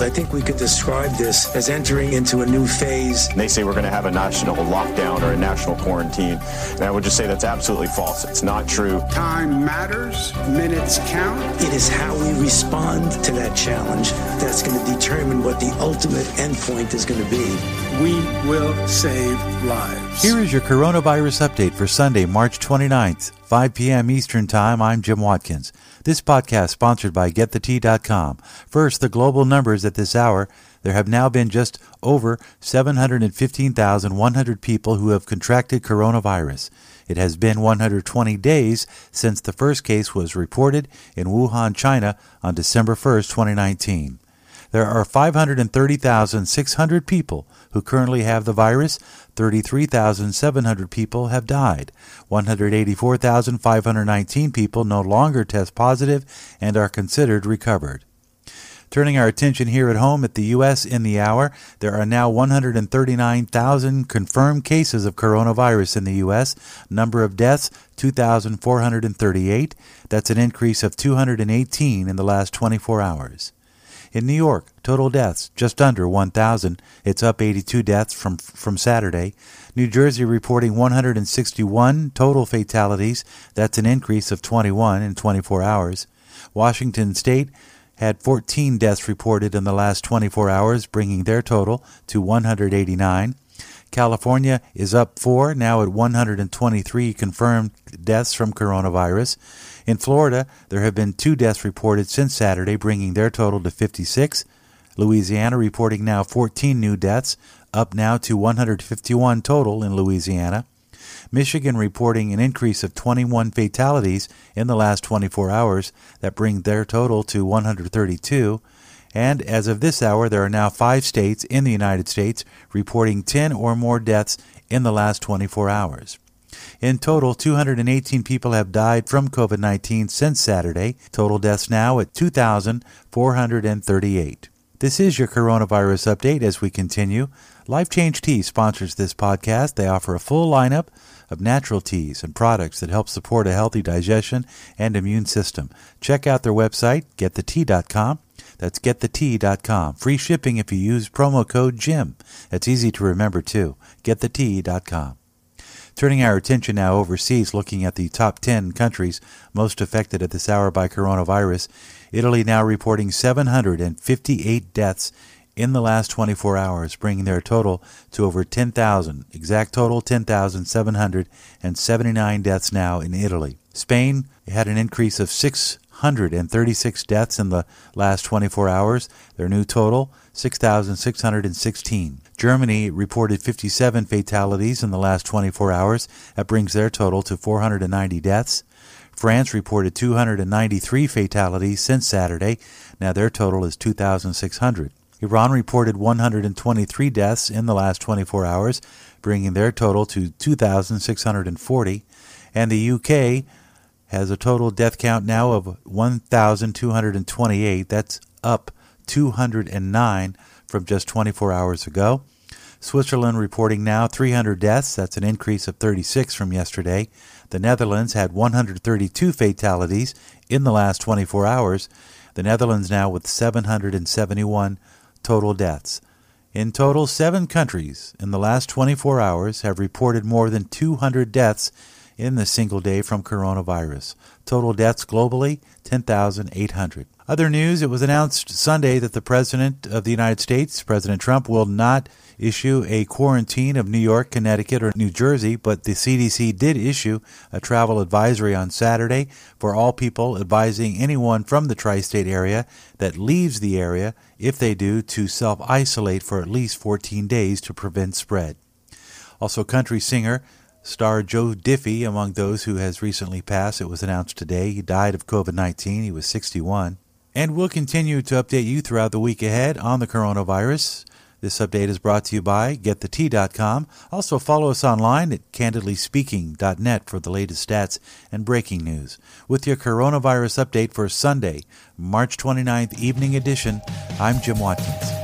I think we could describe this as entering into a new phase. They say we're going to have a national lockdown or a national quarantine. And I would just say that's absolutely false. It's not true. Time matters, minutes count. It is how we respond to that challenge that's going to determine what the ultimate endpoint is going to be. We will save lives. Here is your coronavirus update for Sunday, March 29th, 5 p.m. Eastern Time. I'm Jim Watkins. This podcast sponsored by GetTheTea.com. First, the global numbers at this hour. There have now been just over 715,100 people who have contracted coronavirus. It has been 120 days since the first case was reported in Wuhan, China on December 1st, 2019. There are 530,600 people who currently have the virus. 33,700 people have died. 184,519 people no longer test positive and are considered recovered. Turning our attention here at home at the U.S. in the hour, there are now 139,000 confirmed cases of coronavirus in the U.S. Number of deaths, 2,438. That's an increase of 218 in the last 24 hours. In New York, total deaths just under 1,000. It's up 82 deaths from from Saturday. New Jersey reporting 161 total fatalities. That's an increase of 21 in 24 hours. Washington State had 14 deaths reported in the last 24 hours, bringing their total to 189. California is up four, now at 123 confirmed deaths from coronavirus. In Florida, there have been two deaths reported since Saturday, bringing their total to 56. Louisiana reporting now 14 new deaths, up now to 151 total in Louisiana. Michigan reporting an increase of 21 fatalities in the last 24 hours, that bring their total to 132. And as of this hour, there are now five states in the United States reporting 10 or more deaths in the last 24 hours. In total, 218 people have died from COVID 19 since Saturday. Total deaths now at 2,438. This is your coronavirus update as we continue. Life Change Tea sponsors this podcast. They offer a full lineup of natural teas and products that help support a healthy digestion and immune system. Check out their website, getthetea.com. That's getthetea.com. Free shipping if you use promo code JIM. That's easy to remember too. Getthetea.com. Turning our attention now overseas, looking at the top 10 countries most affected at this hour by coronavirus. Italy now reporting 758 deaths in the last 24 hours, bringing their total to over 10,000. Exact total 10,779 deaths now in Italy. Spain had an increase of 636 deaths in the last 24 hours. Their new total 6,616. Germany reported 57 fatalities in the last 24 hours. That brings their total to 490 deaths. France reported 293 fatalities since Saturday. Now their total is 2,600. Iran reported 123 deaths in the last 24 hours, bringing their total to 2,640. And the UK has a total death count now of 1,228. That's up 209 from just 24 hours ago. Switzerland reporting now 300 deaths. That's an increase of 36 from yesterday. The Netherlands had 132 fatalities in the last 24 hours. The Netherlands now with 771 total deaths. In total, seven countries in the last 24 hours have reported more than 200 deaths in the single day from coronavirus. Total deaths globally 10,800. Other news it was announced Sunday that the President of the United States, President Trump, will not issue a quarantine of New York, Connecticut, or New Jersey, but the CDC did issue a travel advisory on Saturday for all people advising anyone from the tri state area that leaves the area, if they do, to self isolate for at least 14 days to prevent spread. Also, country singer star Joe Diffie among those who has recently passed. It was announced today. He died of COVID 19. He was 61. And we'll continue to update you throughout the week ahead on the coronavirus. This update is brought to you by GetTheTea.com. Also, follow us online at CandidlySpeaking.net for the latest stats and breaking news. With your coronavirus update for Sunday, March 29th evening edition, I'm Jim Watkins.